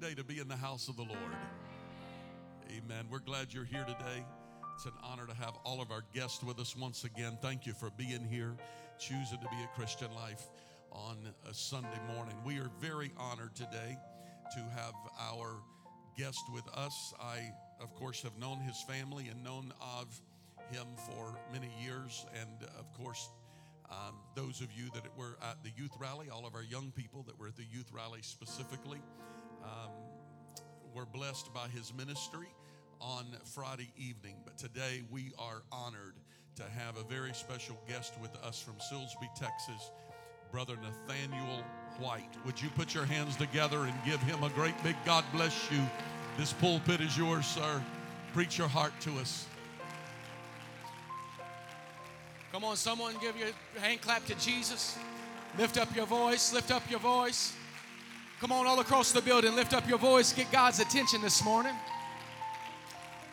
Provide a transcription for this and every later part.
Day to be in the house of the Lord. Amen. We're glad you're here today. It's an honor to have all of our guests with us once again. Thank you for being here, choosing to be a Christian life on a Sunday morning. We are very honored today to have our guest with us. I, of course, have known his family and known of him for many years. And of course, um, those of you that were at the youth rally, all of our young people that were at the youth rally specifically, um, were blessed by his ministry on Friday evening. But today we are honored to have a very special guest with us from Silsbee, Texas, Brother Nathaniel White. Would you put your hands together and give him a great big God bless you? This pulpit is yours, sir. Preach your heart to us. Come on, someone give your hand clap to Jesus. Lift up your voice, lift up your voice. Come on, all across the building, lift up your voice, get God's attention this morning.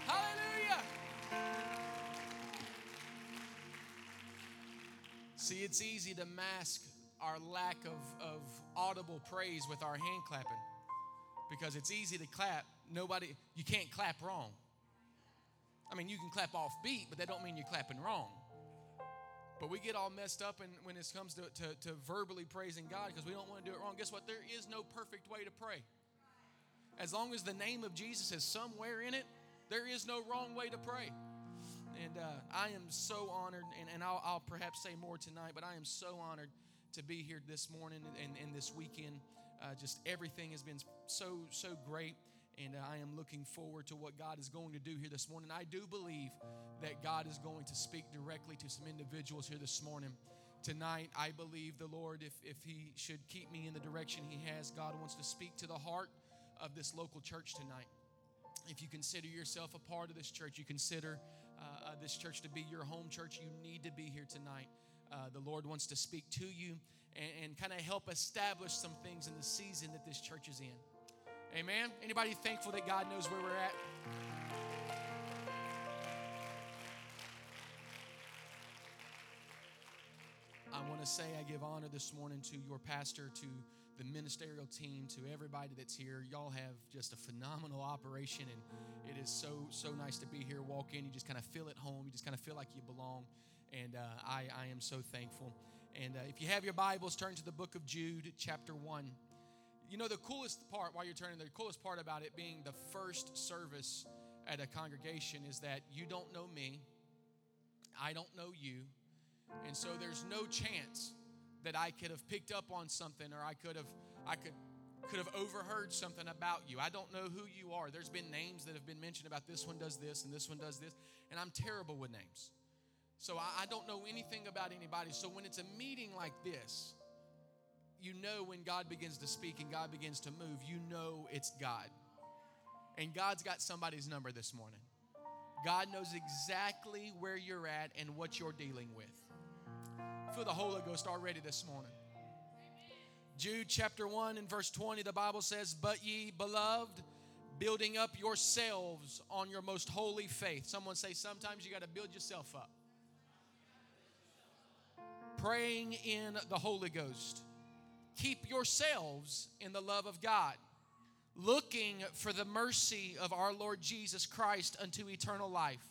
Hallelujah. See, it's easy to mask our lack of, of audible praise with our hand clapping because it's easy to clap. Nobody, you can't clap wrong. I mean, you can clap off beat, but that don't mean you're clapping wrong. But we get all messed up and when it comes to, to, to verbally praising God because we don't want to do it wrong. Guess what? There is no perfect way to pray. As long as the name of Jesus is somewhere in it, there is no wrong way to pray. And uh, I am so honored, and, and I'll, I'll, perhaps say more tonight, but I am so honored to be here this morning and, and, and this weekend. Uh, just everything has been so, so great and I am looking forward to what God is going to do here this morning. I do believe that God is going to speak directly to some individuals here this morning. Tonight, I believe the Lord, if, if He should keep me in the direction He has, God wants to speak to the heart of this local church tonight. If you consider yourself a part of this church, you consider uh, uh, this church to be your home church, you need to be here tonight. Uh, the Lord wants to speak to you and, and kind of help establish some things in the season that this church is in. Amen. Anybody thankful that God knows where we're at? I want to say I give honor this morning to your pastor, to the ministerial team, to everybody that's here. Y'all have just a phenomenal operation, and it is so so nice to be here. Walk in, you just kind of feel at home. You just kind of feel like you belong, and uh, I I am so thankful. And uh, if you have your Bibles, turn to the book of Jude, chapter one. You know, the coolest part, while you're turning, the coolest part about it being the first service at a congregation is that you don't know me, I don't know you, and so there's no chance that I could have picked up on something or I could have, I could could have overheard something about you. I don't know who you are. There's been names that have been mentioned about this one does this and this one does this, and I'm terrible with names. So I, I don't know anything about anybody. So when it's a meeting like this, you know when God begins to speak and God begins to move, you know it's God. And God's got somebody's number this morning. God knows exactly where you're at and what you're dealing with. Feel the Holy Ghost already this morning. Jude chapter 1 and verse 20, the Bible says, But ye, beloved, building up yourselves on your most holy faith. Someone say, Sometimes you got to build yourself up. Praying in the Holy Ghost keep yourselves in the love of God, looking for the mercy of our Lord Jesus Christ unto eternal life.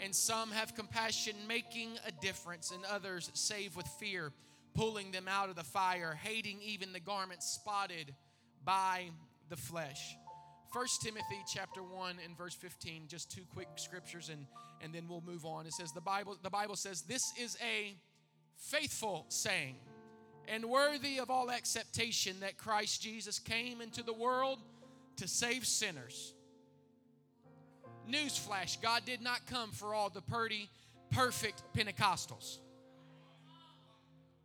And some have compassion, making a difference, and others save with fear. pulling them out of the fire, hating even the garment spotted by the flesh. 1 Timothy chapter 1 and verse 15, just two quick scriptures and, and then we'll move on. It says the Bible the Bible says this is a faithful saying and worthy of all acceptation that Christ Jesus came into the world to save sinners. Newsflash, God did not come for all the purdy, perfect Pentecostals.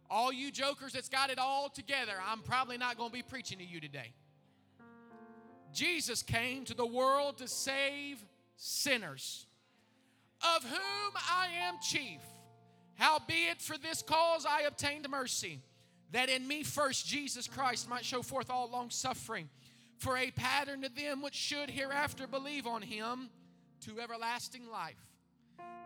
All you jokers that's got it all together, I'm probably not going to be preaching to you today. Jesus came to the world to save sinners, of whom I am chief. Howbeit, for this cause I obtained mercy, that in me first Jesus Christ might show forth all long suffering, for a pattern to them which should hereafter believe on him to everlasting life.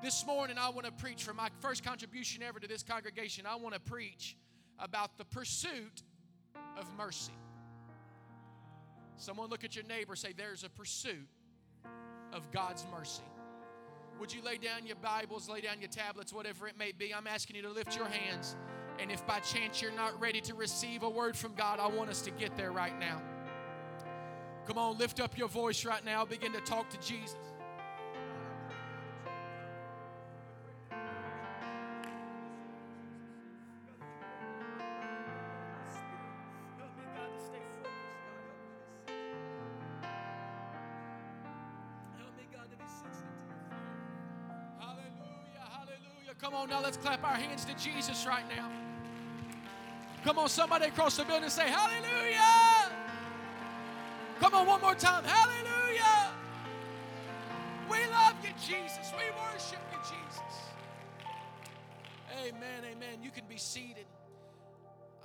This morning, I want to preach for my first contribution ever to this congregation. I want to preach about the pursuit of mercy. Someone look at your neighbor say, There's a pursuit of God's mercy. Would you lay down your Bibles, lay down your tablets, whatever it may be? I'm asking you to lift your hands. And if by chance you're not ready to receive a word from God, I want us to get there right now. Come on, lift up your voice right now. Begin to talk to Jesus. Hallelujah, hallelujah. Come on now, let's clap our hands to Jesus right now. Come on, somebody across the building say, Hallelujah! Come on, one more time. Hallelujah! We love you, Jesus. We worship you, Jesus. Amen, amen. You can be seated.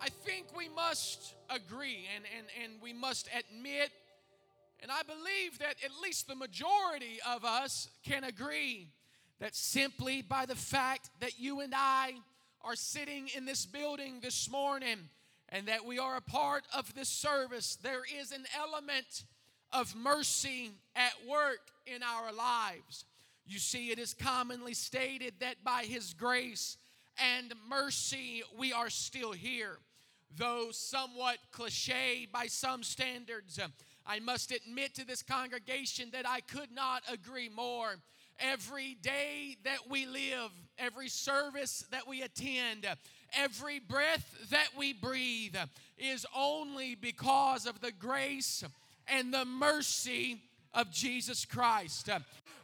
I think we must agree and, and, and we must admit, and I believe that at least the majority of us can agree that simply by the fact that you and I are sitting in this building this morning and that we are a part of this service, there is an element of mercy at work in our lives. You see, it is commonly stated that by His grace and mercy we are still here. Though somewhat cliche by some standards, I must admit to this congregation that I could not agree more every day that we every service that we attend, every breath that we breathe is only because of the grace and the mercy of Jesus Christ.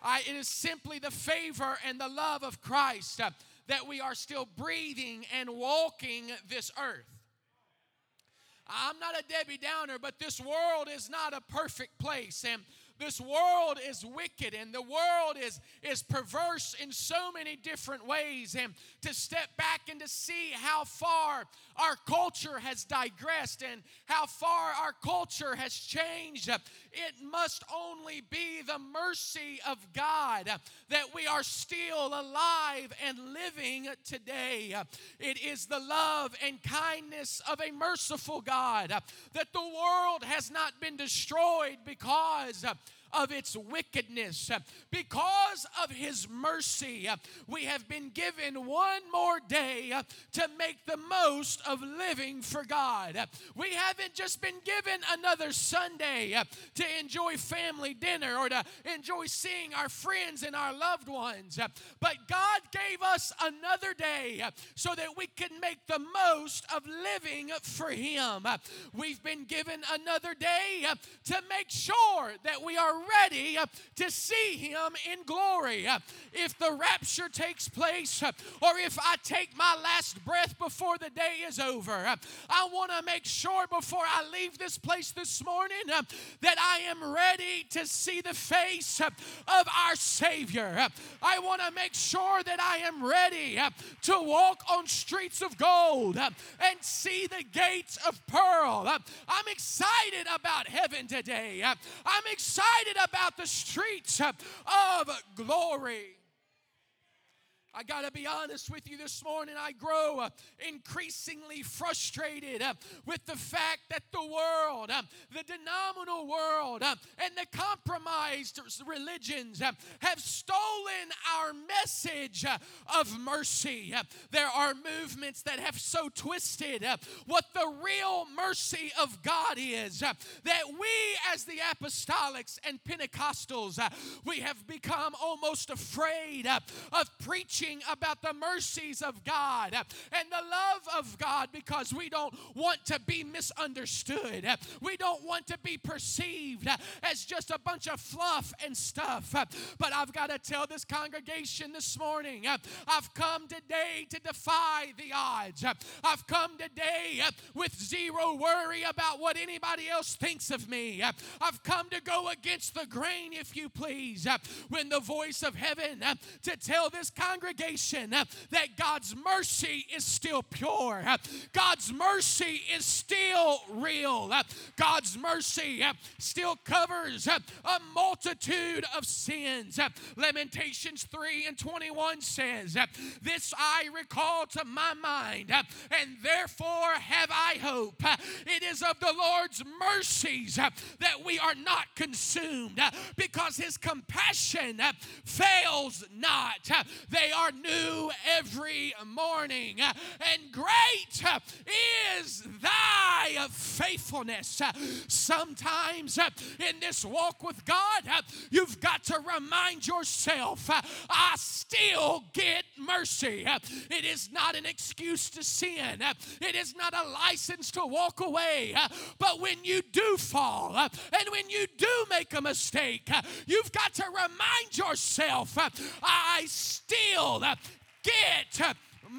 I, it is simply the favor and the love of Christ that we are still breathing and walking this earth. I'm not a Debbie Downer, but this world is not a perfect place. And this world is wicked and the world is, is perverse in so many different ways. And to step back and to see how far our culture has digressed and how far our culture has changed, it must only be the mercy of God that we are still alive and living today. It is the love and kindness of a merciful God that the world has not been destroyed because of its wickedness. Because of his mercy, we have been given one more day to make the most of living for God. We haven't just been given another Sunday to enjoy family dinner or to enjoy seeing our friends and our loved ones, but God gave us another day so that we can make the most of living for Him. We've been given another day to make sure that we are ready uh, to see Him in glory. Uh, if the rapture takes place, uh, or if I take my last breath before the day is over, I want to make sure before I leave this place this morning that I am ready to see the face of our Savior. I want to make sure that I am ready to walk on streets of gold and see the gates of pearl. I'm excited about heaven today. I'm excited about the streets of glory. I got to be honest with you this morning. I grow uh, increasingly frustrated uh, with the fact that the world, uh, the denominational world, uh, and the compromised religions uh, have stolen our message uh, of mercy. there are movements that have so twisted what the real mercy of God is that we, as the apostolics and Pentecostals, we have become almost afraid of preaching preaching about the mercies of God and the love of God because we don't want to be misunderstood. We don't want to be perceived as just a bunch of fluff and stuff. But I've got to tell this congregation this morning I've come today to defy the odds. I've come today with zero worry about what anybody else thinks of me. I've come to go against the grain, if you please, when the voice of heaven to tell this congregation congregation uh, that God's mercy is still pure. Uh, God's mercy is still real. Uh, God's mercy uh, still covers uh, a multitude of sins. Uh, Lamentations 3 and 21 says, This I recall to my mind, and therefore have I hope. It is of the Lord's mercies that we are not consumed because his compassion fails not. They are are new every morning. And great is thy faithfulness. Sometimes in this walk with God, you've got to remind yourself, I still get mercy. It is not an excuse to sin, it is not a license to walk away. But when you do fall and when you do make a mistake, you've got to remind yourself, I still get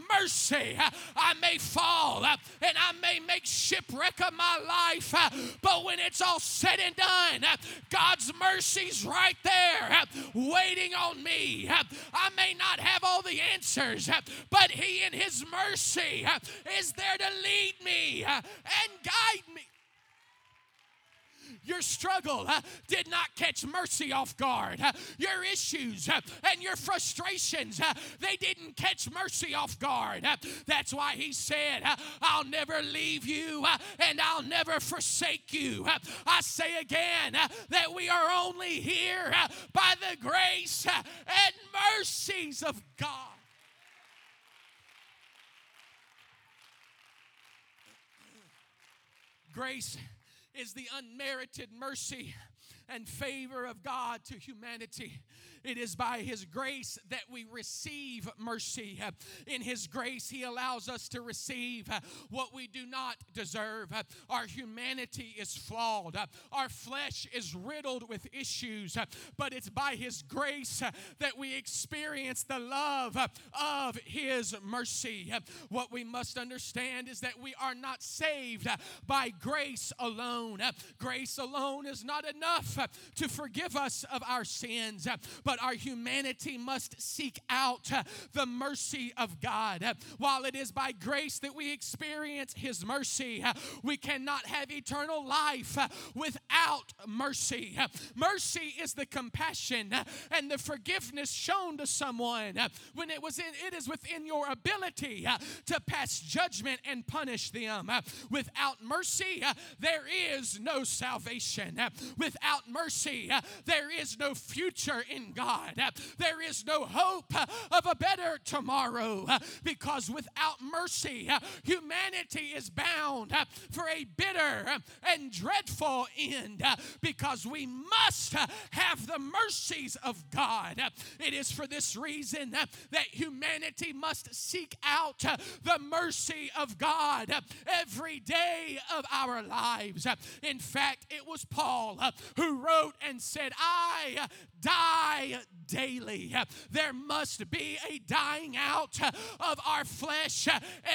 mercy. I may fall and I may make shipwreck of my life, but when it's all said and done, God's mercy's right there waiting on me. I may not have all the answers, but He in His mercy is there to lead me and guide me. Your struggle did not catch mercy off guard. Your issues and your frustrations, they didn't catch mercy off guard. That's why he said, I'll never leave you and I'll never forsake you. I say again that we are only here by the grace and mercies of God. Grace is the unmerited mercy and favor of God to humanity. It is by His grace that we receive mercy. In His grace, He allows us to receive what we do not deserve. Our humanity is flawed, our flesh is riddled with issues, but it's by His grace that we experience the love of His mercy. What we must understand is that we are not saved by grace alone. Grace alone is not enough to forgive us of our sins, but but our humanity must seek out uh, the mercy of God. Uh, while it is by grace that we experience His mercy, uh, we cannot have eternal life uh, without mercy. Uh, mercy is the compassion uh, and the forgiveness shown to someone when it was in, it is within your ability to pass judgment and punish them. Without mercy, there is no salvation. Without mercy, there is no future in God. God. There is no hope of a better tomorrow because without mercy, humanity is bound for a bitter and dreadful end because we must have the mercies of God. It is for this reason that humanity must seek out the mercy of God every day of our lives. In fact, it was Paul who wrote and said, I die daily. There must be a dying out of our flesh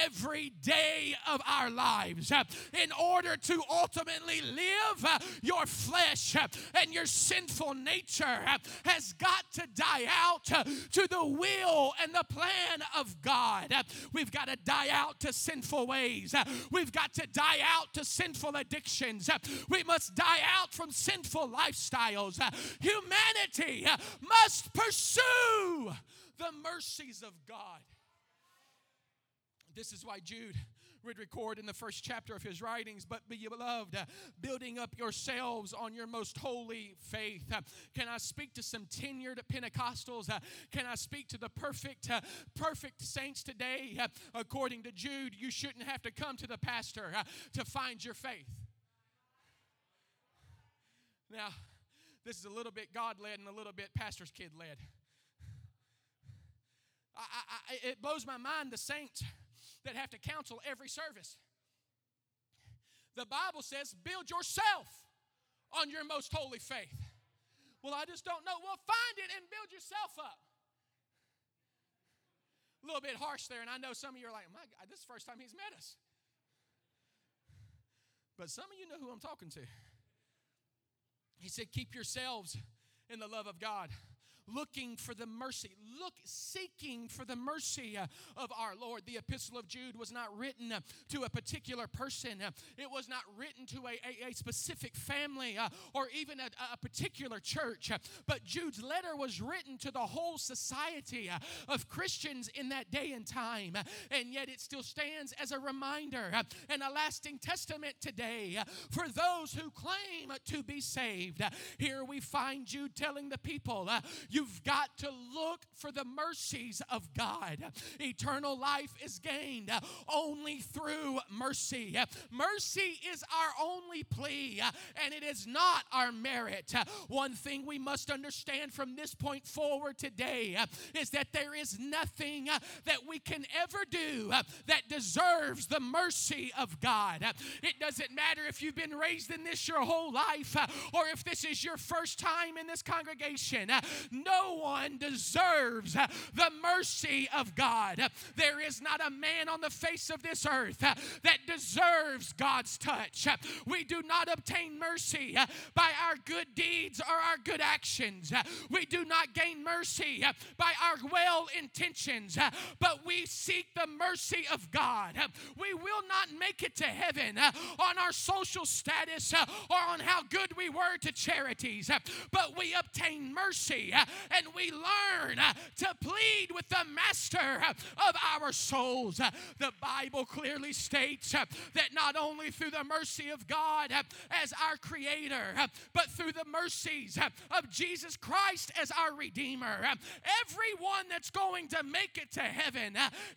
every day of our lives. In order to ultimately live, your flesh and your sinful nature has got to die out to the will and the plan of God. We've got to die out to sinful ways. We've got to die out to sinful addictions. We must die out from sinful lifestyles. Humanity must pursue the mercies of God. This is why Jude would record in the first chapter of his writings, but be beloved, building up yourselves on your most holy faith. Can I speak to some tenured Pentecostals? Can I speak to the perfect, perfect saints today? According to Jude, you shouldn't have to come to the pastor to find your faith. Now, this is a little bit God led and a little bit pastor's kid led. I, I, it blows my mind the saints that have to counsel every service. The Bible says, build yourself on your most holy faith. Well, I just don't know. Well, find it and build yourself up. A little bit harsh there, and I know some of you are like, my God, this is the first time he's met us. But some of you know who I'm talking to. He said, Keep yourselves in the love of God looking for the mercy, look, seeking for the mercy uh, of our Lord. The epistle of Jude was not written uh, to a particular person, uh, it was not written to a, a, a specific family or even a, a, particular church, but Jude's letter was written to the whole society of Christians in that day and time, and yet it still stands as a reminder and a lasting testament today for those who claim to be saved. Here we find Jude telling the people, You You've got to look for the mercies of God. Eternal life is gained only through mercy. Mercy is our only plea, and it is not our merit. One thing we must understand from this point forward today is that there is nothing that we can ever do that deserves the mercy of God. It doesn't matter if you've been raised in this your whole life or if this is your first time in this congregation no one deserves the mercy of God. There is not a man on the face of this earth that deserves God's touch. We do not obtain mercy by our good deeds or our good actions. We do not gain mercy by our well intentions, but we seek the mercy of God. We will not make it to heaven on our social status or on how good we were to charities, but we obtain mercy and we learn uh, to plead with the master uh, of our souls. Uh, the Bible clearly states uh, that not only through the mercy of God uh, as our creator, uh, but through the mercies of Jesus Christ as our redeemer, everyone that's going to make it to heaven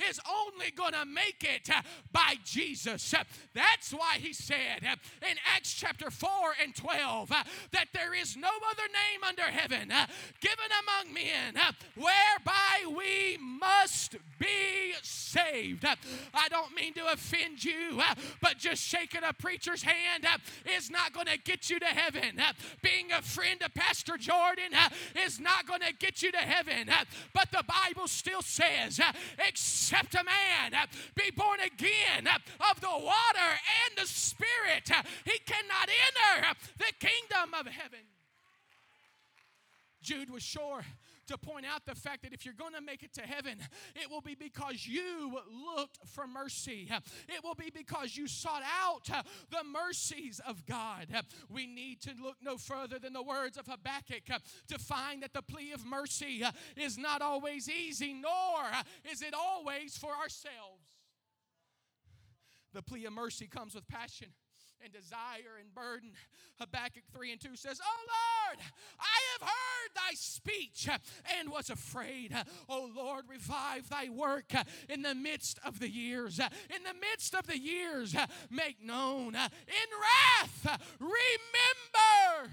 is only going to make it by Jesus. That's why he said in Acts chapter 4 and 12 that there is no other name under heaven given among men uh, whereby we must be saved. Uh, I don't mean to offend you, uh, but just shaking a preacher's hand is not going to get you to heaven. Being a friend of Pastor Jordan is not going to get you to heaven. But the Bible still says, except a man be born again of the water and the Spirit, he cannot enter the kingdom of heaven. Jude was sure to point out the fact that if you're going to make it to heaven, it will be because you looked for mercy. It will be because you sought out the mercies of God. We need to look no further than the words of Habakkuk to find that the plea of mercy is not always easy, nor is it always for ourselves. The plea of mercy comes with passion and desire and burden. Habakkuk 3 and 2 says, Oh Lord, I have heard thy speech and was afraid. Oh Lord, revive thy work in the midst of the years. In the midst of the years, make known. In wrath, remember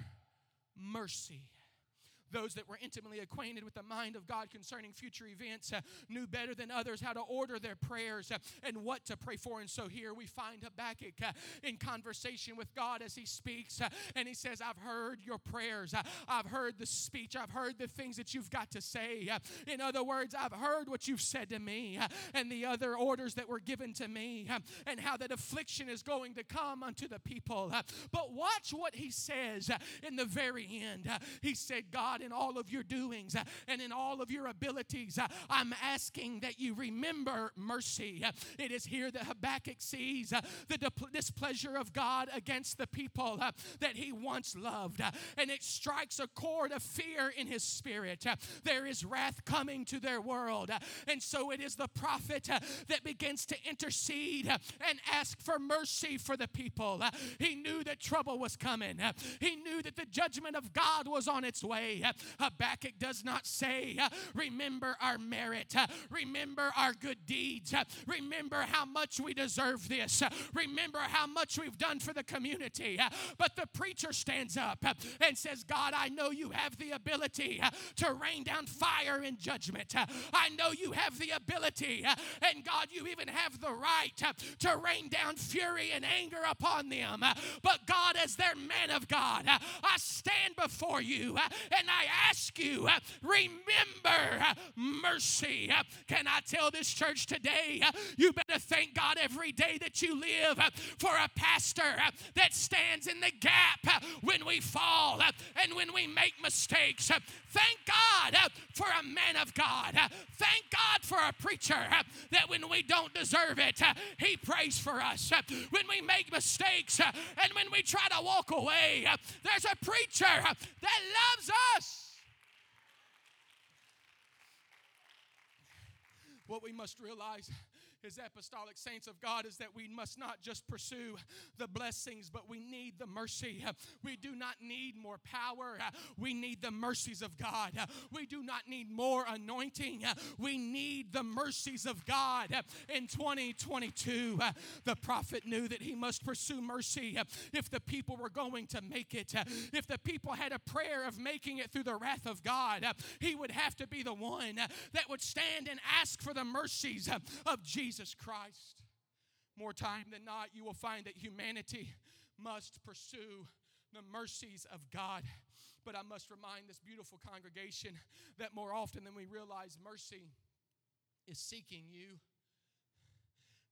mercy. Those that were intimately acquainted with the mind of God concerning future events uh, knew better than others how to order their prayers uh, and what to pray for. And so here we find Habakkuk uh, in conversation with God as he speaks, uh, and he says, I've heard your prayers, uh, I've heard the speech, I've heard the things that you've got to say. Uh, in other words, I've heard what you've said to me and the other orders that were given to me, and how that affliction is going to come unto the people. But watch what he says in the very end. He said, God, God, in all of your doings uh, and in all of your abilities, uh, I'm asking that you remember mercy. Uh, it is here that Habakkuk sees the displeasure of God against the people that he once loved, and it strikes a chord of fear in his spirit. There is wrath coming to their world, and so it is the prophet that begins to intercede and ask for mercy for the people. He knew that trouble was coming, he knew that the judgment of God was on its way. Habakkuk does not say, Remember our merit, remember our good deeds, remember how much we deserve this, remember how much we've done for the community. But the preacher stands up and says, God, I know you have the ability to rain down fire and judgment. I know you have the ability, and God, you even have the right to rain down fury and anger upon them. But God, as their man of God, I stand before you and I ask you, uh, remember uh, mercy. Uh, can I tell this church today, you better thank God every day that you live for a pastor that stands in the gap when we fall and when we make mistakes. Thank God for a man of God. Thank God for a preacher that when we don't deserve it, he prays for us. When we make mistakes and when we try to walk away, there's a preacher that loves us. What we must realize as apostolic saints of God is that we must not just pursue the blessings, but we need the mercy. We do not need more power. We need the mercies of God. We do not need more anointing. We need the mercies of God. In 2022, the prophet knew that he must pursue mercy if the people were going to make it. If the people had a prayer of making it through the wrath of God, he would have to be the one that would stand and ask for the mercies of Jesus. Jesus Christ. More time than not, you will find that humanity must pursue the mercies of God. But I must remind this beautiful congregation that more often than we realize, mercy is seeking you.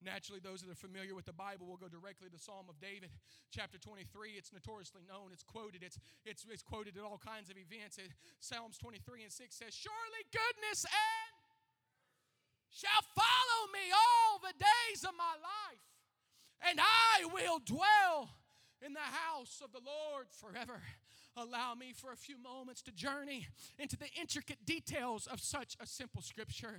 Naturally, those that are familiar with the Bible will go directly to Psalm of David, chapter 23. It's notoriously known, it's quoted, it's, it's, it's quoted at all kinds of events. It, Psalms 23 and 6 says, Surely goodness and shall follow me all the days of my life, and I will dwell in the house of the Lord forever allow me for a few moments to journey into the intricate details of such a simple scripture.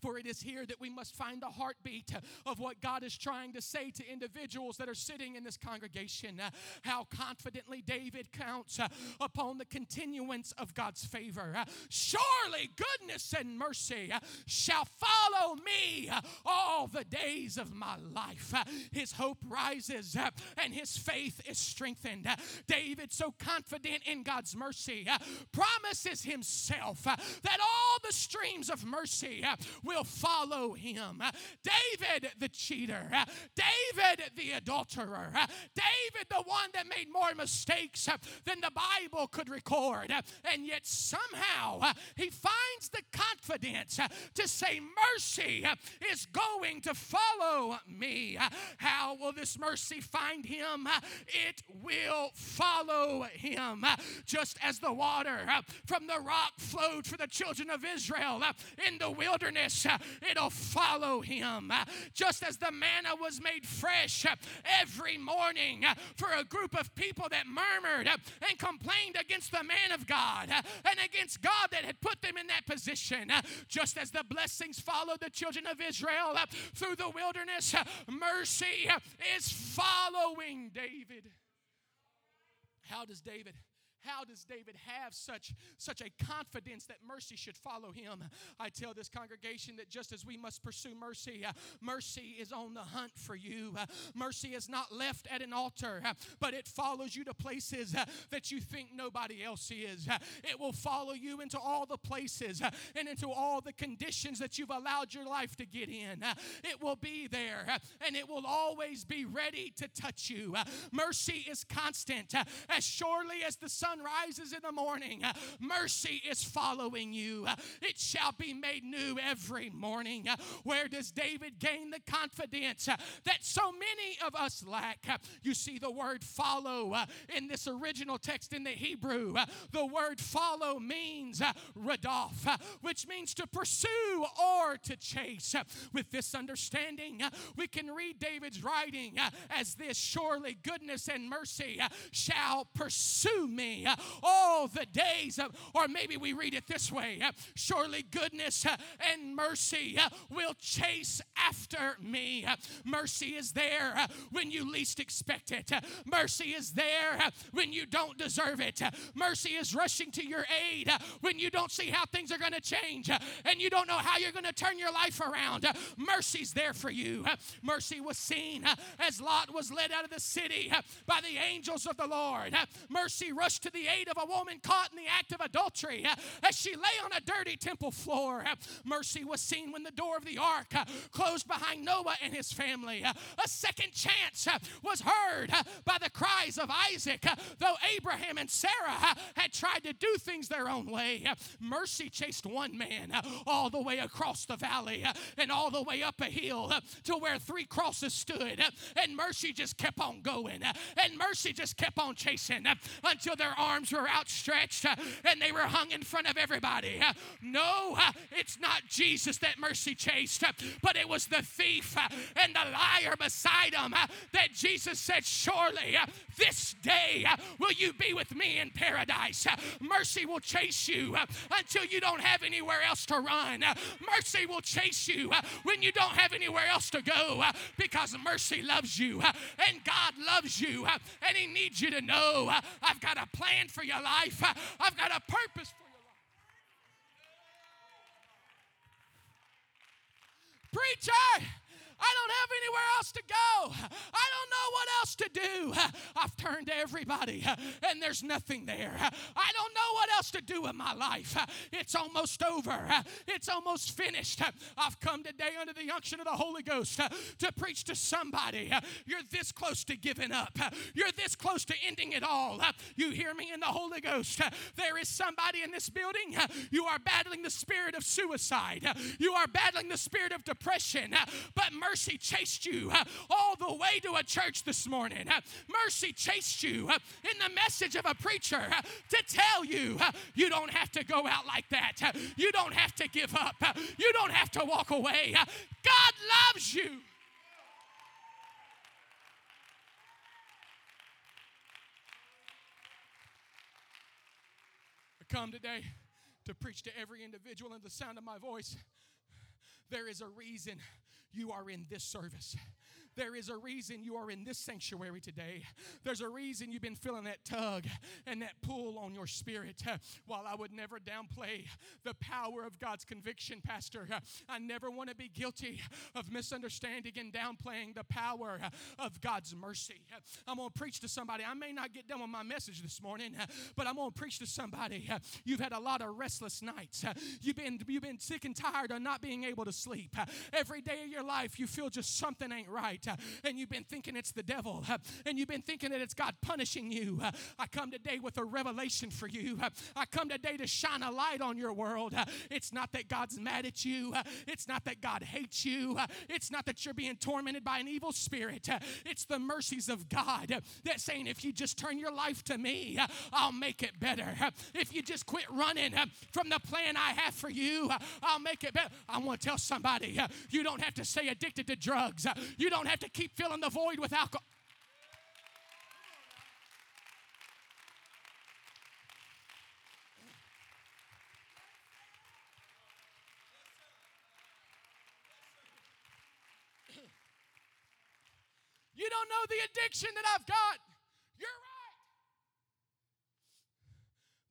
For it is here that we must find the heartbeat of what God is trying to say to individuals that are sitting in this congregation. How confidently David counts upon the continuance of God's favor. Surely goodness and mercy shall follow me all the days of my life. His hope rises and his faith is strengthened. David, so confident in God's mercy, uh, promises himself uh, that all the streams of mercy uh, will follow him. Uh, David, the cheater, uh, David, the adulterer, uh, David, the one that made more mistakes than the Bible could record, and yet somehow he finds the confidence to say, Mercy is going to follow me. How will this mercy find him? It will follow him just as the water uh, from the rock flowed for the children of Israel uh, in the wilderness, uh, it'll follow him. Uh, just as the manna was made fresh uh, every morning uh, for a group of people that murmured and complained against the man of God and against God that had put them in that position, just as the blessings followed the children of Israel through the wilderness, mercy is following David. How does David? How does David have such, such a confidence that mercy should follow him? I tell this congregation that just as we must pursue mercy, uh, mercy is on the hunt for you. Uh, mercy is not left at an altar, uh, but it follows you to places uh, that you think nobody else is. Uh, it will follow you into all the places uh, and into all the conditions that you've allowed your life to get in. it will be there and it will always be ready to touch you. mercy is constant. as surely as the sun sun rises in the morning, uh, mercy is following you. Uh, it shall be made new every morning. Uh, where does David gain the confidence that so many of us lack? You see the word follow in this original text in the Hebrew. The word follow means radaf, which means to pursue or to chase. With this understanding, we can read David's writing as this surely goodness and mercy shall pursue all the days or maybe we read it this way surely goodness and mercy will chase after me. Mercy is there when you least expect it, mercy is there when you don't deserve it. Mercy is rushing to your aid when you don't see how things are going to change and you don't know how you're going to turn your life around. Mercy's there for you. Mercy was seen as Lot was led out of the city by the angels of the Lord. Mercy rushed to the aid of a woman caught in the act of adultery as she lay on a dirty temple floor. Mercy was seen when the door of the ark closed behind Noah and his family. A second chance was heard by the cries of Isaac, though Abraham and Sarah had tried to do things their own way. Mercy chased one man all the way across the valley and all the way up a hill to where three crosses stood. And mercy just kept on going. And mercy just kept on chasing until their arms were outstretched uh, and they were hung in front of everybody. Uh, no, uh, it's not Jesus that mercy chased, but it was the thief and the liar beside him that Jesus said, Surely this day will you be with me in paradise. Mercy will chase you until you don't have anywhere else to run. Mercy will chase you when you don't have anywhere else to go because mercy loves you and God loves you and He needs you to know I've got a plan for your life, uh, I've got a purpose for your life. Preacher! Don't have anywhere else to go. I don't know what else to do. I've turned to everybody and there's nothing there. I don't know what else to do in my life. It's almost over. It's almost finished. I've come today under the unction of the Holy Ghost to preach to somebody. You're this close to giving up. You're this close to ending it all. You hear me in the Holy Ghost. There is somebody in this building. You are battling the spirit of suicide. You are battling the spirit of depression. But mercy Mercy chased you uh, all the way to a church this morning. Uh, mercy chased you uh, in the message of a preacher to tell you you don't have to go out like that. You don't have to give up. You don't have to walk away. God loves you. I come today to preach to every individual in the sound of my voice. There is a reason you are in this service. There is a reason you are in this sanctuary today. There's a reason you've been feeling that tug and that pull on your spirit. While I would never downplay the power of God's conviction, Pastor, I never want to be guilty of misunderstanding and downplaying the power of God's mercy. I'm going to preach to somebody. I may not get done with my message this morning, but I'm going to preach to somebody. You've had a lot of restless nights. You've been, you've been sick and tired of not being able to sleep. Every day of your life, you feel just something ain't right right uh, and you've been thinking it's the devil uh, and you've been thinking that it's God punishing you, uh, I come today with a revelation for you. I come today to shine a light on your world. It's not that God's mad at you, it's not that God hates you, it's not that you're being tormented by an evil spirit. It's the mercies of God that saying, if you just turn your life to me, I'll make it better. If you just quit running from the plan I have for you, I'll make it better. I want to tell somebody you don't have to stay addicted to drugs. You don't have to keep filling the void with alcohol. You don't know the addiction that I've got. You're right.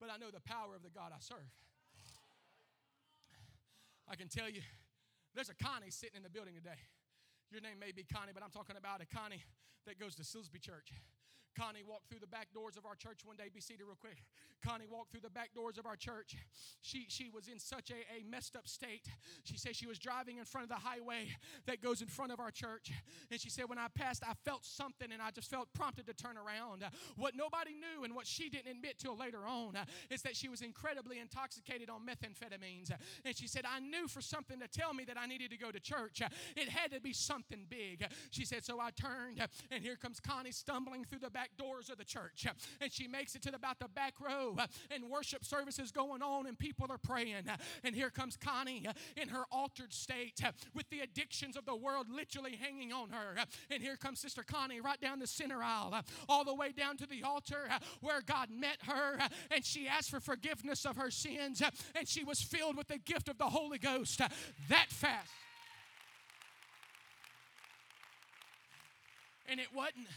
But I know the power of the God I serve. I can tell you, there's a Connie sitting in the building today. Your name may be Connie, but I'm talking about a Connie that goes to Silsbee Church. Connie walked through the back doors of our church one day. Be seated real quick. Connie walked through the back doors of our church. She, she was in such a, a messed up state. She said she was driving in front of the highway that goes in front of our church. And she said, When I passed, I felt something and I just felt prompted to turn around. What nobody knew and what she didn't admit till later on is that she was incredibly intoxicated on methamphetamines. And she said, I knew for something to tell me that I needed to go to church. It had to be something big. She said, So I turned, and here comes Connie stumbling through the back doors of the church. And she makes it to the, about the back row, and worship service is going on, and people are praying. And here comes Connie in her altered state with the addictions of the world literally hanging on her. And here comes Sister Connie right down the center aisle, all the way down to the altar where God met her, and she asked for forgiveness of her sins, and she was filled with the gift of the Holy Ghost that fast. And it wasn't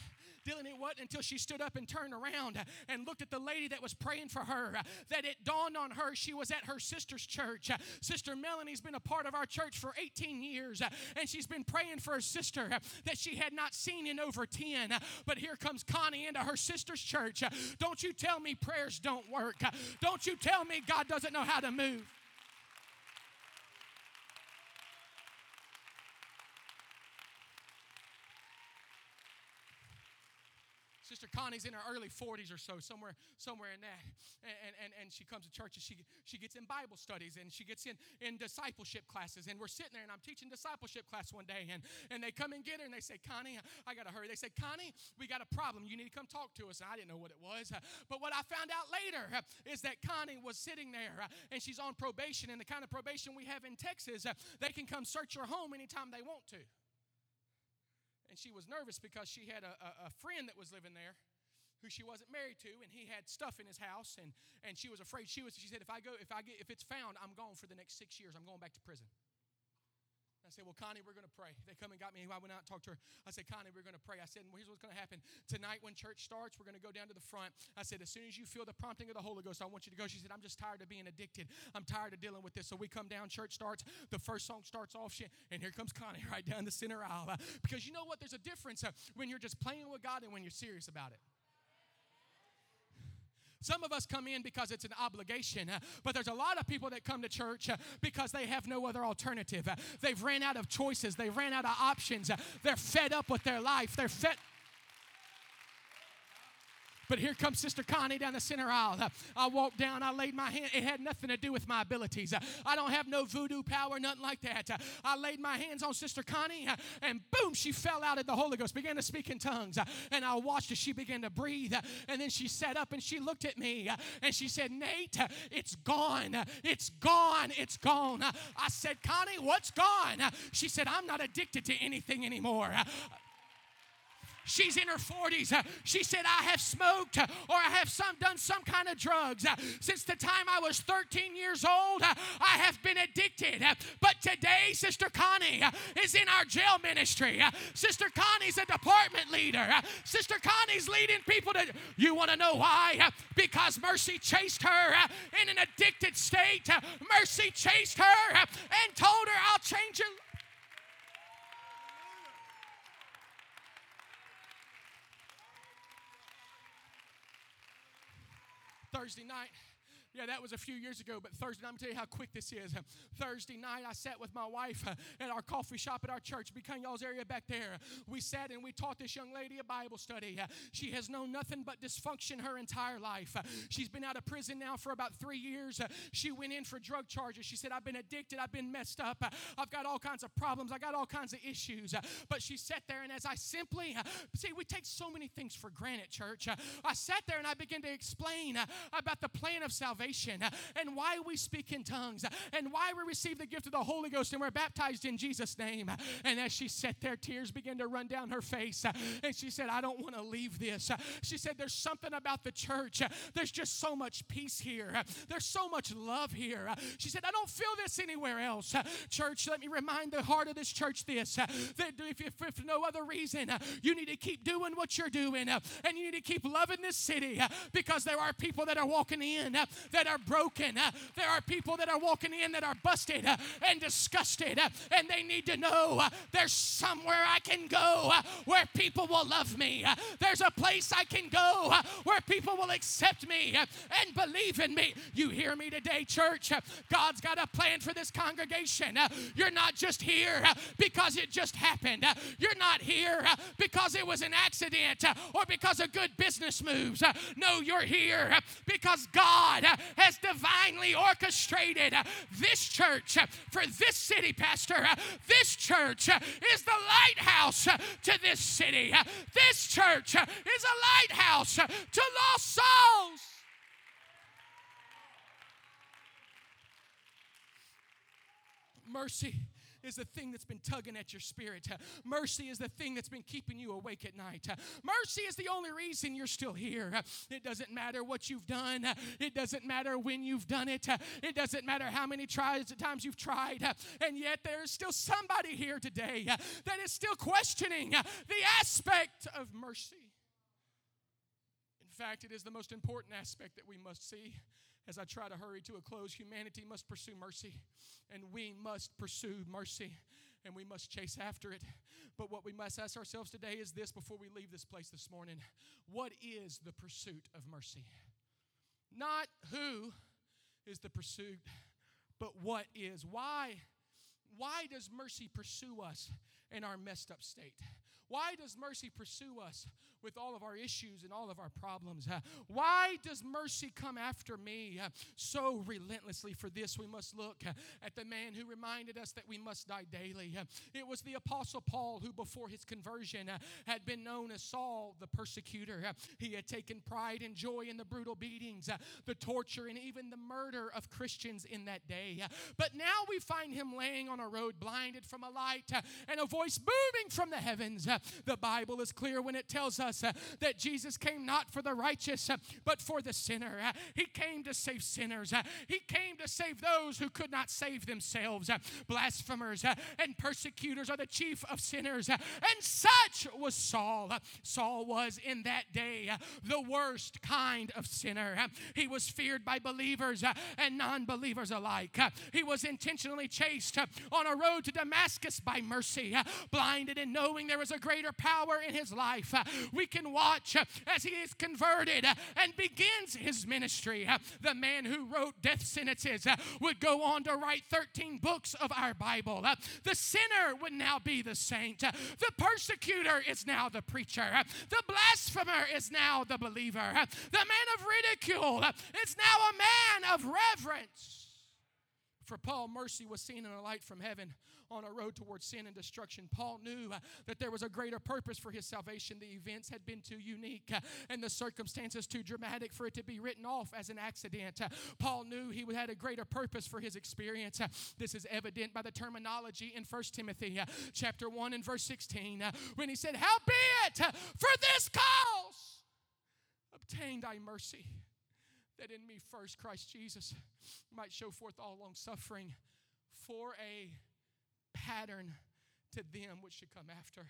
Dylan, it wasn't until she stood up and turned around and looked at the lady that was praying for her that it dawned on her she was at her sister's church. Sister Melanie's been a part of our church for 18 years, and she's been praying for her sister that she had not seen in over 10. But here comes Connie into her sister's church. Don't you tell me prayers don't work. Don't you tell me God doesn't know how to move. Sister Connie's in her early 40s or so, somewhere, somewhere in that. And, and, and she comes to church and she, she gets in Bible studies and she gets in, in discipleship classes. And we're sitting there and I'm teaching discipleship class one day. And, and they come and get her and they say, Connie, I got to hurry. They say, Connie, we got a problem. You need to come talk to us. And I didn't know what it was. But what I found out later is that Connie was sitting there and she's on probation. And the kind of probation we have in Texas, they can come search your home anytime they want to and she was nervous because she had a, a, a friend that was living there who she wasn't married to and he had stuff in his house and, and she was afraid. She was she said if i go if i get if it's found i'm gone for the next six years. I'm going back to prison I said, Well, Connie, we're going to pray. They come and got me. I went out and talked to her. I said, Connie, we're going to pray. I said, well, Here's what's going to happen. Tonight, when church starts, we're going to go down to the front. I said, As soon as you feel the prompting of the Holy Ghost, I want you to go. She said, I'm just tired of being addicted. I'm tired of dealing with this. So we come down, church starts. The first song starts off, and here comes Connie right down the center aisle. Because you know what? There's a difference uh, when you're just playing with God and when you're serious about it. Some of us come in because it's an obligation, uh, but there's a lot of people that come to church uh, because they have no other alternative. Uh, they've ran out of choices, they've ran out of options, they're fed up with their life, they're fed. But here comes Sister Connie down the center aisle. Uh, I walked down, I laid my hand. It had nothing to do with my abilities. Uh, I don't have no voodoo power, nothing like that. Uh, I laid my hands on Sister Connie, and boom, she fell out in the Holy Ghost, began to speak in tongues. And I watched as she began to breathe. And then she sat up and she looked at me and she said, Nate, it's gone. It's gone. It's gone. I said, Connie, what's gone? She said, I'm not addicted to anything anymore. She's in her 40s. Uh, she said, I have smoked uh, or I have some, done some kind of drugs. Uh, since the time I was 13 years old, uh, I have been addicted. Uh, but today, Sister Connie uh, is in our jail ministry. Sister Connie's a department leader. Sister Connie's leading people to. You want to know why? Because Mercy chased her in an addicted state. Mercy chased her and told her, I'll change your Thursday night, yeah, that was a few years ago, but Thursday night, I'm tell you how quick this is. Thursday night, I sat with my wife at our coffee shop at our church, Beacon y'all's area back there. We sat and we taught this young lady a Bible study. She has known nothing but dysfunction her entire life. She's been out of prison now for about three years. She went in for drug charges. She said, I've been addicted, I've been messed up, I've got all kinds of problems, I got all kinds of issues. But she sat there, and as I simply, see, we take so many things for granted, church. I sat there and I began to explain about the plan of salvation salvation uh, and why we speak in tongues uh, and why we receive the gift of the Holy Ghost and we're baptized in Jesus' name. Uh, and as she sat there, tears began to run down her face. And she said, I don't want to leave this. She said, There's something about the church. There's just so much peace here. There's so much love here. She said, I don't feel this anywhere else. Church, let me remind the heart of this church this that if, if, if no other reason, you need to keep doing what you're doing and you need to keep loving this city because there are people that are walking in that are broken. Uh, there are people that are walking in that are busted uh, and disgusted, uh, and they need to know there's somewhere I can go where people will love me. There's a place I can go where people will accept me and believe in me. You hear me today, church? God's got a plan for this congregation. You're not just here because it just happened. You're not here because it was an accident or because of good business moves. No, you're here because God has divinely orchestrated uh, this church uh, for this city, Pastor. Uh, this church is the lighthouse to this city. This church is a lighthouse to lost souls. Mercy is the thing that's been tugging at your spirit. Mercy is the thing that's been keeping you awake at night. Mercy is the only reason you're still here. It doesn't matter what you've done, it doesn't matter when you've done it, it doesn't matter how many tries, times you've tried, and yet there is still somebody here today that is still questioning the aspect of mercy. In fact, it is the most important aspect that we must see as I try to hurry to a close, humanity must pursue mercy, and we must pursue mercy, and we must chase after it. But what we must ask ourselves today is this before we leave this place this morning What is the pursuit of mercy? Not who is the pursuit, but what is. Why? Why does mercy pursue us in our messed up state? Why does mercy pursue us with all of our issues and all of our problems? Uh, why does mercy come after me uh, so relentlessly? For this, we must look uh, at the man who reminded us that we must die daily. Uh, it was the Apostle Paul who, before his conversion, uh, had been known as Saul the persecutor. Uh, he had taken pride and joy in the brutal beatings, the torture, and even the murder of Christians in that day. But now we find him laying on a road, blinded from a light, and a voice booming from the heavens. The Bible is clear when it tells us uh, that Jesus came not for the righteous, uh, but for the sinner. Uh, he came to save sinners. Uh, he came to save those who could not save themselves. Uh, blasphemers uh, and persecutors are the chief of sinners. And such was Saul. Saul was in that day the worst kind of sinner. He was feared by believers and non believers alike. He was intentionally chased on a road to Damascus by mercy, blinded and knowing there was a greater power in his life. We can watch as he is converted and begins his ministry. The man who wrote death sentences would go on to write 13 books of our Bible. The sinner would now be the saint. The persecutor is now the preacher. The blasphemer is now the believer. The man of ridicule is now a man of reverence. For Paul, mercy was seen in a light from heaven on a road towards sin and destruction. Paul knew uh, that there was a greater purpose for his salvation. The events had been too unique uh, and the circumstances too dramatic for it to be written off as an accident. Uh, Paul knew he had a greater purpose for his experience. This is evident by the terminology in 1 Timothy chapter 1 and verse 16 when he said, Howbeit, for this cause obtained I mercy that in me first Christ Jesus might show forth all long suffering for a pattern to them which should come after.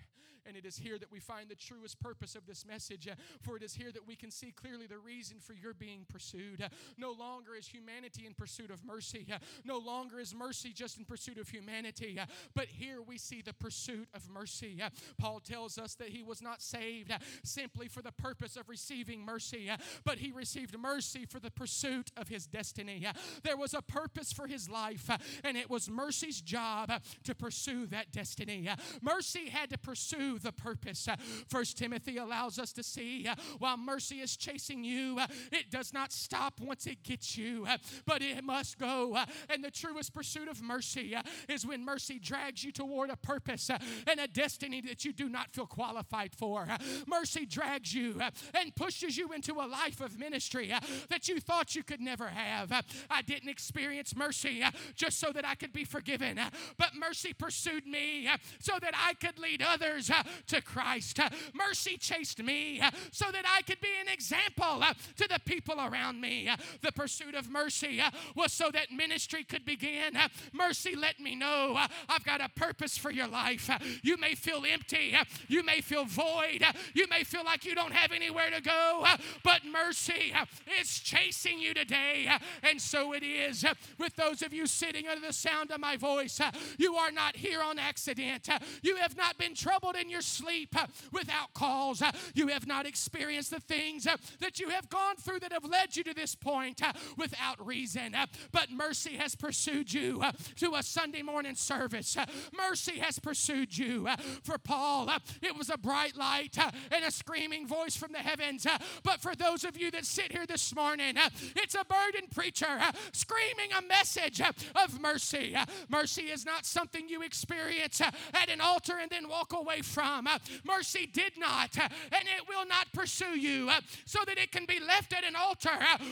And it is here that we find the truest purpose of this message, uh, for it is here that we can see clearly the reason for your being pursued. Uh, no longer is humanity in pursuit of mercy, uh, no longer is mercy just in pursuit of humanity, uh, but here we see the pursuit of mercy. Uh, Paul tells us that he was not saved uh, simply for the purpose of receiving mercy, but he received mercy for the pursuit of his destiny. There was a purpose for his life, and it was mercy's job to pursue that destiny. Mercy had to pursue the purpose. First Timothy allows us to see uh, while mercy is chasing you, uh, it does not stop once it gets you, uh, but it must go. And the truest pursuit of mercy is when mercy drags you toward a purpose and a destiny that you do not feel qualified for. Mercy drags you and pushes you into a life of ministry that you thought you could never have. I didn't experience mercy just so that I could be forgiven, but mercy pursued me so that I could lead others uh, to Christ. Mercy chased me uh, so that I could be an example uh, to the people around me. Uh, the pursuit of mercy was so that ministry could begin. Mercy let me know I've got a purpose for your life. You may feel empty, you may feel void, you may feel like you don't have anywhere to go, but mercy is chasing you today. And so it is with those of you sitting under the sound of my voice. You are not here on accident. You have not been troubled in your sleep uh, without cause. Uh, you have not experienced the things uh, that you have gone through that have led you to this point without reason. But mercy has pursued you to a Sunday morning service. Mercy has pursued you. For Paul, it was a bright light and a screaming voice from the heavens. But for those of you that sit here this morning, it's a burdened preacher screaming a message of mercy. Mercy is not something you experience at an altar and then walk away from. Uh, mercy did not, uh, and it will not pursue you uh, so that it can be left at an altar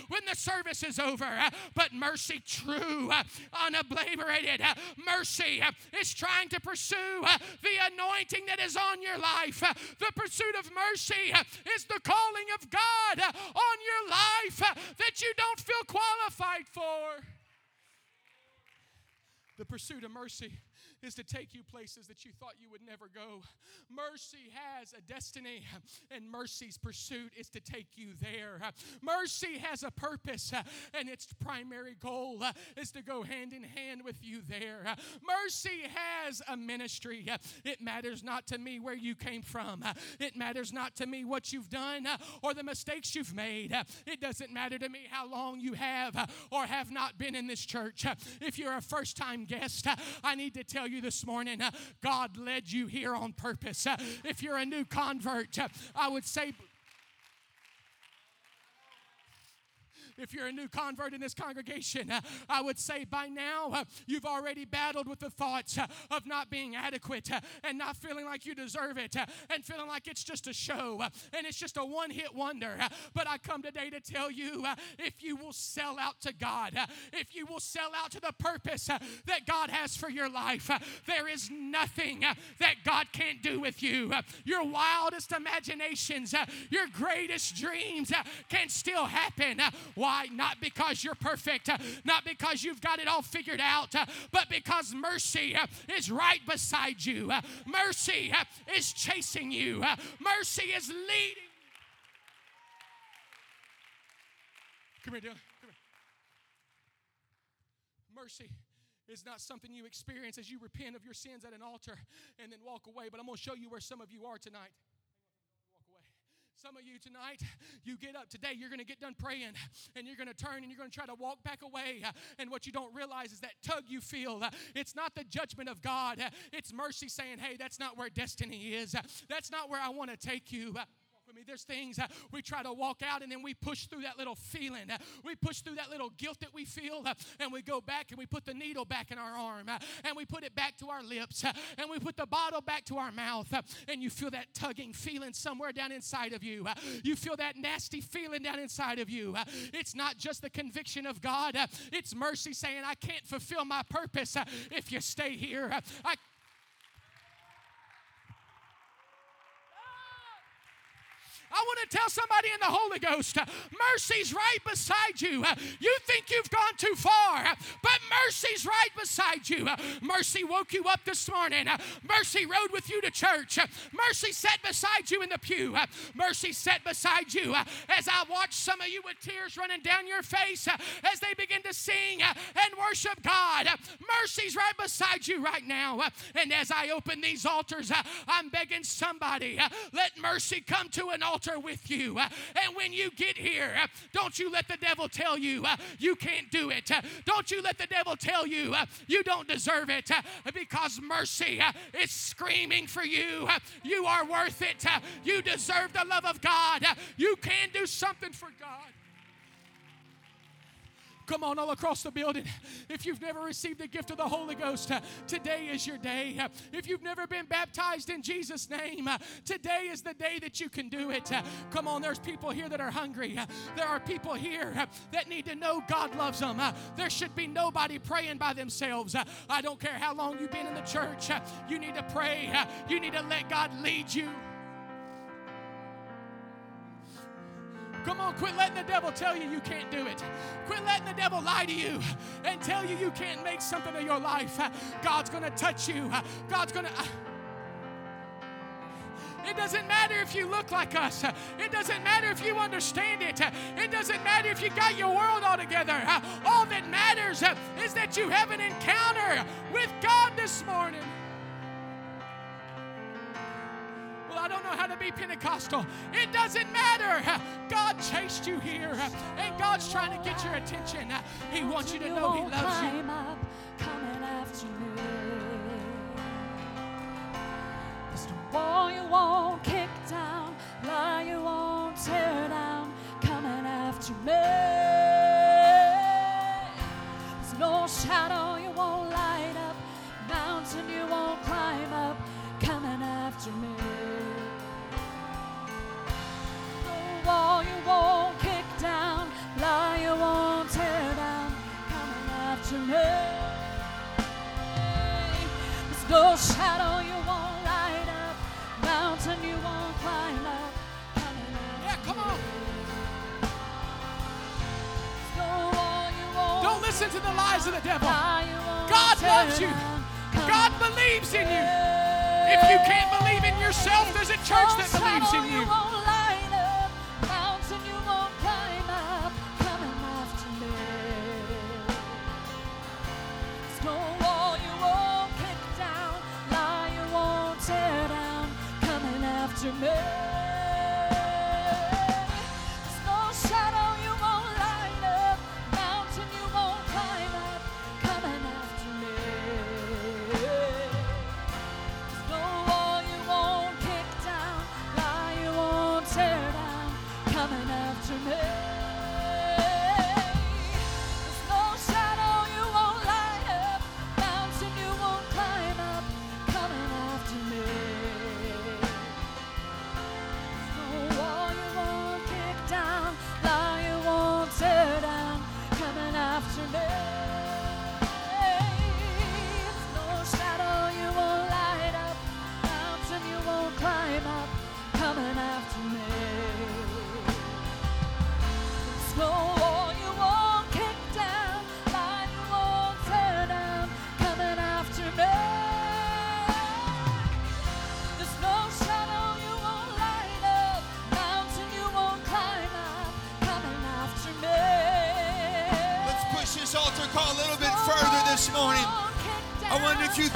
when the service is over. But mercy, true, unobliterated, mercy is trying to pursue the anointing that is on your life. The pursuit of mercy is the calling of God on your life that you don't feel qualified for. The pursuit of mercy is to take you places that you thought you would never go. Mercy has a destiny, and mercy's pursuit is to take you there. Mercy has a purpose, and its primary goal is to go hand in hand with you there. Mercy has a ministry. It matters not to me where you came from, it matters not to me what you've done or the mistakes you've made. It doesn't matter to me how long you have or have not been in this church. If you're a first time guest, I need to tell you this morning uh, God led you here on purpose. Uh, if you're a new convert, uh, I would say if you're a new convert in this congregation, uh, I would say by now uh, you've already battled with the thoughts uh, of not being adequate uh, and not feeling like you deserve it uh, and feeling like it's just a show uh, and it's just a one hit wonder. But I come today to tell you if you will sell out to God, if you will sell out to the purpose that God has for your life, there is nothing that God can't do with you. Your wildest imaginations, your greatest dreams can still happen. Why? Not because you're perfect, uh, not because you've got it all figured out, uh, but because mercy uh, is right beside you. Mercy is chasing you. Mercy is leading. Come here, Dylan. Come. Mercy is not something you experience as you repent of your sins at an altar and then walk away. But I'm going to show you where some of you are tonight. Some of you tonight, you get up today, you're going to get done praying, and you're going to turn and you're going to try to walk back away. And what you don't realize is that tug you feel, it's not the judgment of God, it's mercy saying, hey, that's not where destiny is. That's not where I want to take you with me. There's things uh, we try to walk out and then we push through that little feeling. Uh, we push through that little guilt that we feel uh, and we go back and we put the needle back in our arm and we put it back to our lips and we put the bottle back to our mouth and you feel that tugging feeling somewhere down inside of you. you feel that nasty feeling down inside of you. it's not just the conviction of God, it's mercy saying, I can't fulfill my purpose if you stay here. I I want to tell somebody in the Holy Ghost mercy's right beside you. You think you've gone too far, but mercy's right beside you. Mercy woke you up this morning. Mercy rode with you to church. Mercy sat beside you in the pew. Mercy sat beside you as I watched some of you with tears running down your face as they begin to sing and worship God. Mercy's right beside you right now. And as I open these altars, I'm begging somebody, let mercy come to an altar altar with you. Uh, and when you get here, uh, don't you let the devil tell you uh, you can't do it. Don't you let the devil tell you you don't deserve it because mercy is screaming for you. You are worth it. You deserve the love of God. You can do something for God. Come on, all across the building. If you've never received the gift of the Holy Ghost, uh, today is your day. Uh, if you've never been baptized in Jesus' name, uh, today is the day that you can do it. Uh, come on, there's people here that are hungry. Uh, there are people here uh, that need to know God loves them. There should be nobody praying by themselves. I don't care how long you've been in the church, you need to pray. You need to let God lead you. Come on, quit letting the devil tell you you can't do it. Quit letting the devil lie to you and tell you you can't make something of your life. God's going to touch you. God's going to. It doesn't matter if you look like us. It doesn't matter if you understand it. It doesn't matter if you got your world all together. All that matters is that you have an encounter with God this morning. I don't know how to be Pentecostal. It doesn't matter. God chased you here, and God's trying to get your attention. He wants you to know He loves you. climb up, coming after me. There's no wall you won't kick down, lie you won't tear down, coming after me. There's no shadow you won't light up, mountain you won't climb up, coming after me. Wall you won't kick down, lie you won't tear down, coming after me. There's no shadow you won't light up, mountain you won't climb up, coming after Yeah, come on. No wall you won't Don't listen to the lies of the devil. lie you won't God loves you. God believes in you. If you can't believe in yourself, there's a church that believes in you.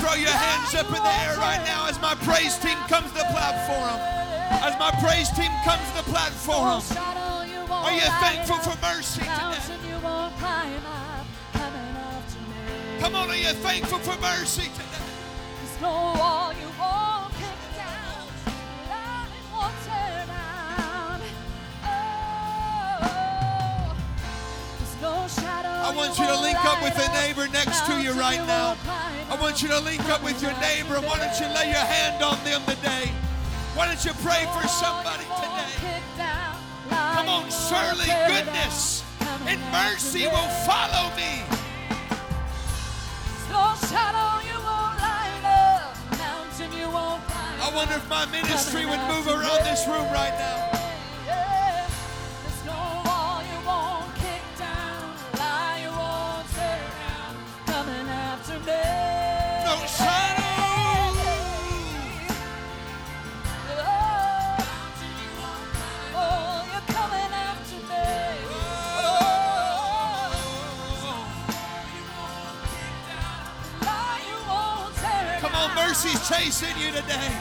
Throw your hands up in the air right now as my praise team comes to the platform. As my praise team comes to the platform. Are you thankful for mercy today? Come on, are you thankful for mercy today? Want you to link up with the neighbor next to you right now. I want you to link up with your neighbor why don't you lay your hand on them today? Why don't you pray for somebody today? Come on, surely goodness and mercy will follow me. I wonder if my ministry would move around this room right now. Mercy's chasing you today.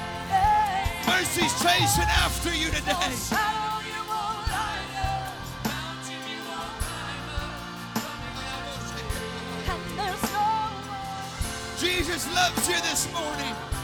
Mercy's chasing after you today. Shadow you won't light up, mountain you won't climb up, and there's no Jesus loves you this morning.